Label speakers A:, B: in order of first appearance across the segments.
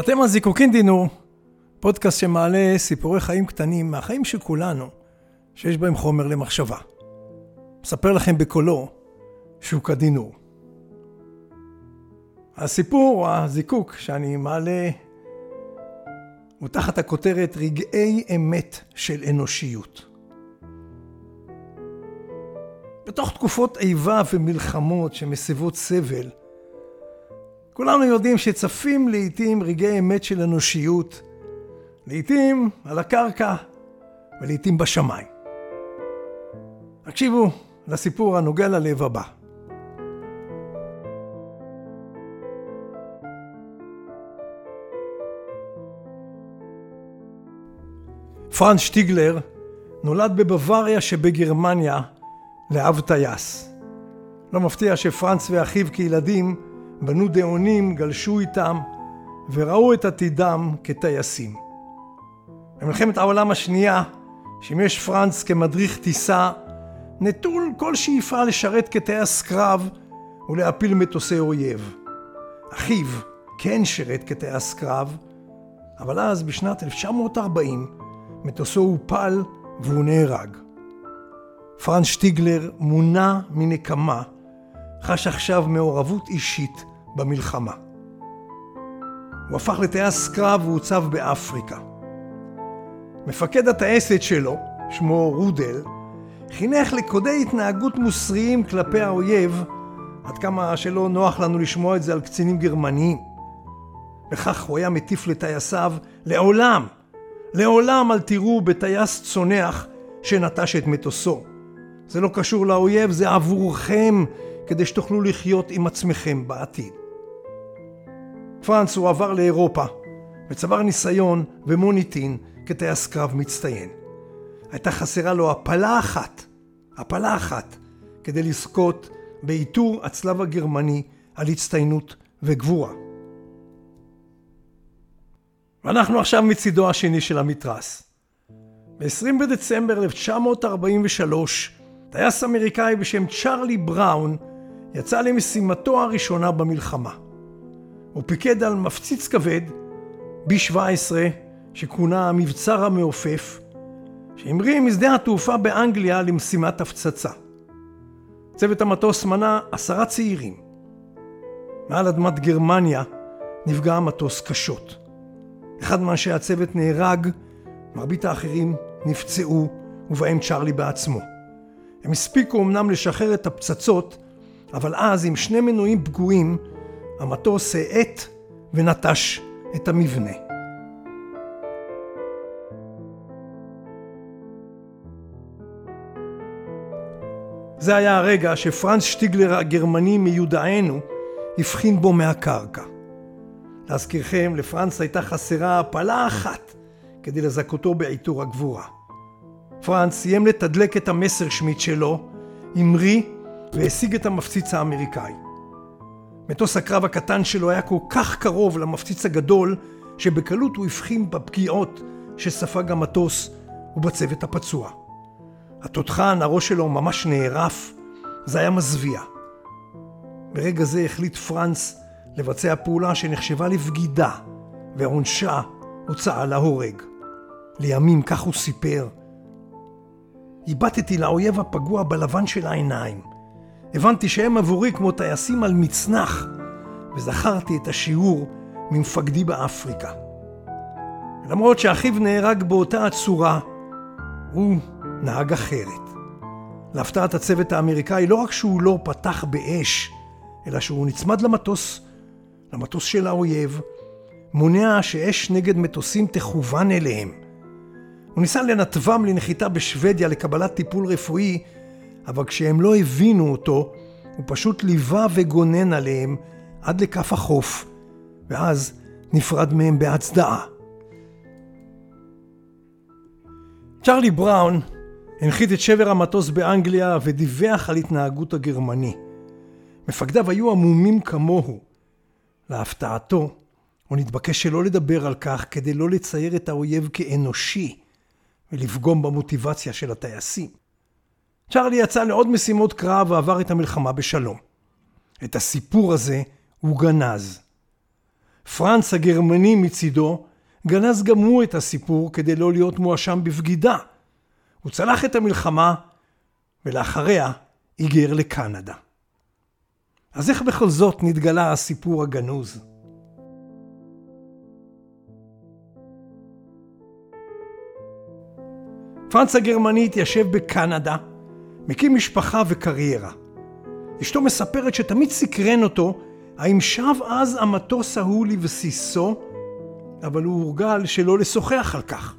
A: אתם על זיקוקין דינו, פודקאסט שמעלה סיפורי חיים קטנים מהחיים של כולנו, שיש בהם חומר למחשבה. מספר לכם בקולו שוק הדינור. הסיפור הזיקוק שאני מעלה הוא תחת הכותרת רגעי אמת של אנושיות. בתוך תקופות איבה ומלחמות שמסבות סבל, כולנו יודעים שצפים לעיתים רגעי אמת של אנושיות, לעיתים על הקרקע ולעיתים בשמיים. הקשיבו לסיפור הנוגע ללב הבא. פרנץ שטיגלר נולד בבוואריה שבגרמניה לאב טייס. לא מפתיע שפרנץ ואחיו כילדים בנו דאונים, גלשו איתם וראו את עתידם כטייסים. במלחמת העולם השנייה שימש פרנץ כמדריך טיסה נטול כל שאיפה לשרת כטייס קרב ולהפיל מטוסי אויב. אחיו כן שירת כטייס קרב, אבל אז בשנת 1940 מטוסו הופל והוא נהרג. פרנץ שטיגלר מונע מנקמה, חש עכשיו מעורבות אישית במלחמה. הוא הפך לטייס קרב והוצב באפריקה. מפקד הטייסת שלו, שמו רודל, חינך לקודי התנהגות מוסריים כלפי האויב, עד כמה שלא נוח לנו לשמוע את זה על קצינים גרמניים. וכך הוא היה מטיף לטייסיו, לעולם, לעולם אל תראו בטייס צונח שנטש את מטוסו. זה לא קשור לאויב, זה עבורכם, כדי שתוכלו לחיות עם עצמכם בעתיד. פרנץ הוא עבר לאירופה וצבר ניסיון ומוניטין כטייס קרב מצטיין. הייתה חסרה לו הפלה אחת, הפלה אחת, כדי לזכות בעיטור הצלב הגרמני על הצטיינות וגבורה. ואנחנו עכשיו מצידו השני של המתרס. ב-20 בדצמבר 1943, טייס אמריקאי בשם צ'רלי בראון יצא למשימתו הראשונה במלחמה. הוא פיקד על מפציץ כבד, B-17, שכונה המבצר המעופף, שהמריא משדה התעופה באנגליה למשימת הפצצה. צוות המטוס מנה עשרה צעירים. מעל אדמת גרמניה נפגע המטוס קשות. אחד מאנשי הצוות נהרג, מרבית האחרים נפצעו, ובהם צ'רלי בעצמו. הם הספיקו אמנם לשחרר את הפצצות, אבל אז עם שני מנועים פגועים המטוס האט ונטש את המבנה. זה היה הרגע שפרנץ שטיגלר הגרמני מיודענו הבחין בו מהקרקע. להזכירכם, לפרנץ הייתה חסרה הפלה אחת כדי לזכותו בעיטור הגבורה. פרנץ סיים לתדלק את המסר שמיט שלו, המריא והשיג את המפציץ האמריקאי. מטוס הקרב הקטן שלו היה כל כך קרוב למפציץ הגדול, שבקלות הוא הבחין בפגיעות שספג המטוס ובצוות הפצוע. התותחן, הראש שלו ממש נערף, זה היה מזוויע. ברגע זה החליט פרנץ לבצע פעולה שנחשבה לבגידה, ועונשה הוצאה להורג. לימים, כך הוא סיפר, הבטתי לאויב הפגוע בלבן של העיניים. הבנתי שהם עבורי כמו טייסים על מצנח, וזכרתי את השיעור ממפקדי באפריקה. למרות שאחיו נהרג באותה הצורה, הוא נהג אחרת. להפתעת הצוות האמריקאי, לא רק שהוא לא פתח באש, אלא שהוא נצמד למטוס, למטוס של האויב, מונע שאש נגד מטוסים תכוון אליהם. הוא ניסה לנתבם לנחיתה בשוודיה לקבלת טיפול רפואי, אבל כשהם לא הבינו אותו, הוא פשוט ליווה וגונן עליהם עד לכף החוף, ואז נפרד מהם בהצדעה. צ'רלי בראון הנחית את שבר המטוס באנגליה ודיווח על התנהגות הגרמני. מפקדיו היו עמומים כמוהו. להפתעתו, הוא נתבקש שלא לדבר על כך כדי לא לצייר את האויב כאנושי ולפגום במוטיבציה של הטייסים. צ'רלי יצא לעוד משימות קרב ועבר את המלחמה בשלום. את הסיפור הזה הוא גנז. פרנץ הגרמני מצידו גנז גם הוא את הסיפור כדי לא להיות מואשם בבגידה. הוא צלח את המלחמה ולאחריה היגר לקנדה. אז איך בכל זאת נתגלה הסיפור הגנוז? פרנץ הגרמני התיישב בקנדה, מקים משפחה וקריירה. אשתו מספרת שתמיד סקרן אותו האם שב אז המטוס ההוא לבסיסו, אבל הוא הורגל שלא לשוחח על כך.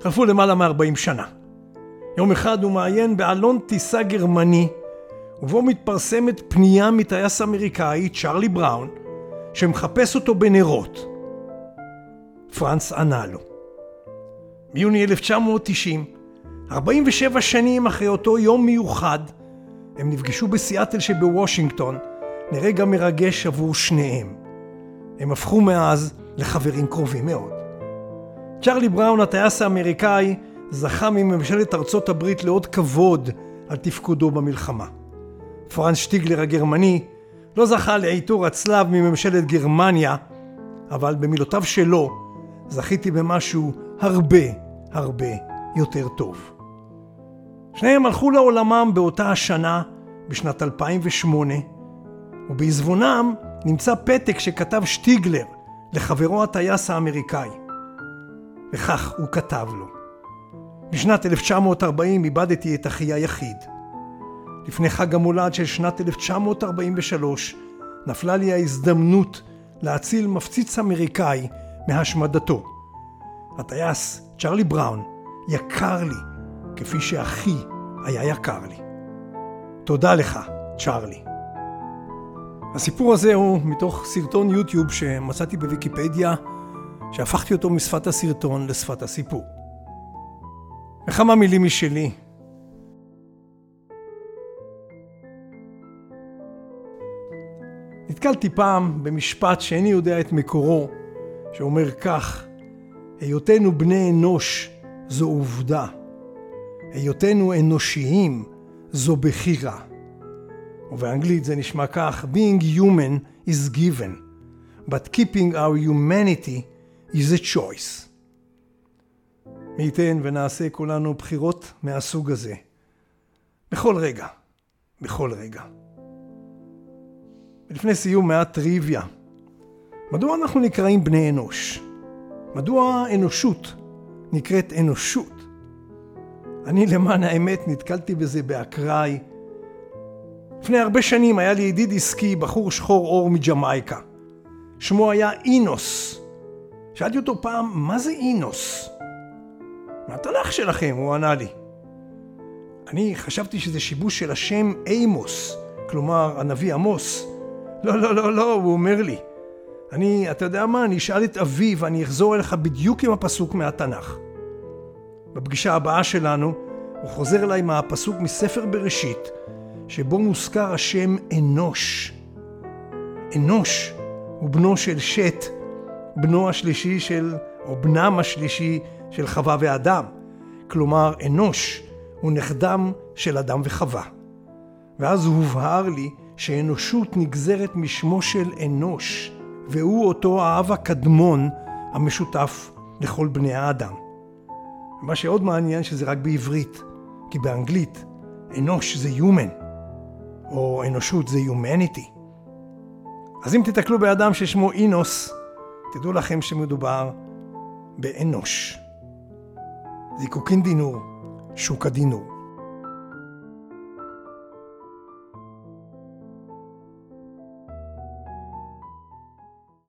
A: חלפו למעלה מ-40 שנה. יום אחד הוא מעיין בעלון טיסה גרמני, ובו מתפרסמת פנייה מטייס אמריקאי, צ'רלי בראון, שמחפש אותו בנרות. פרנס ענה לו. ביוני 1990, 47 שנים אחרי אותו יום מיוחד, הם נפגשו בסיאטל שבוושינגטון, לרגע מרגש עבור שניהם. הם הפכו מאז לחברים קרובים מאוד. צ'רלי בראון, הטייס האמריקאי, זכה מממשלת ארצות הברית לאות כבוד על תפקודו במלחמה. פרנס שטיגלר הגרמני לא זכה לעיטור הצלב מממשלת גרמניה, אבל במילותיו שלו זכיתי במשהו הרבה הרבה יותר טוב. שניהם הלכו לעולמם באותה השנה, בשנת 2008, ובעזבונם נמצא פתק שכתב שטיגלר לחברו הטייס האמריקאי. וכך הוא כתב לו: בשנת 1940 איבדתי את אחי היחיד. לפני חג המולד של שנת 1943 נפלה לי ההזדמנות להציל מפציץ אמריקאי מהשמדתו. הטייס צ'רלי בראון יקר לי כפי שאחי היה יקר לי. תודה לך, צ'רלי. הסיפור הזה הוא מתוך סרטון יוטיוב שמצאתי בוויקיפדיה, שהפכתי אותו משפת הסרטון לשפת הסיפור. וכמה מילים משלי. נתקלתי פעם במשפט שאיני יודע את מקורו, שאומר כך: היותנו בני אנוש זו עובדה. היותנו אנושיים זו בחירה. ובאנגלית זה נשמע כך, being human is given, but keeping our humanity is a choice. מי ייתן ונעשה כולנו בחירות מהסוג הזה. בכל רגע, בכל רגע. ולפני סיום מעט טריוויה. מדוע אנחנו נקראים בני אנוש? מדוע האנושות נקראת אנושות? אני למען האמת נתקלתי בזה באקראי. לפני הרבה שנים היה לי ידיד עסקי, בחור שחור עור מג'מייקה. שמו היה אינוס. שאלתי אותו פעם, מה זה אינוס? מהתנ"ך שלכם, הוא ענה לי. אני חשבתי שזה שיבוש של השם אימוס, כלומר הנביא עמוס. לא, לא, לא, לא, הוא אומר לי. אני, אתה יודע מה, אני אשאל את אבי ואני אחזור אליך בדיוק עם הפסוק מהתנ"ך. בפגישה הבאה שלנו, הוא חוזר אליי מהפסוק מספר בראשית, שבו מוזכר השם אנוש. אנוש הוא בנו של שת, בנו השלישי של, או בנם השלישי של חווה ואדם. כלומר, אנוש הוא נכדם של אדם וחווה. ואז הובהר לי שאנושות נגזרת משמו של אנוש, והוא אותו האב הקדמון המשותף לכל בני האדם. מה שעוד מעניין שזה רק בעברית, כי באנגלית אנוש זה human, או אנושות זה humanity. אז אם תתקלו באדם ששמו אינוס, תדעו לכם שמדובר באנוש. זיקוקין דינור, שוק הדינור.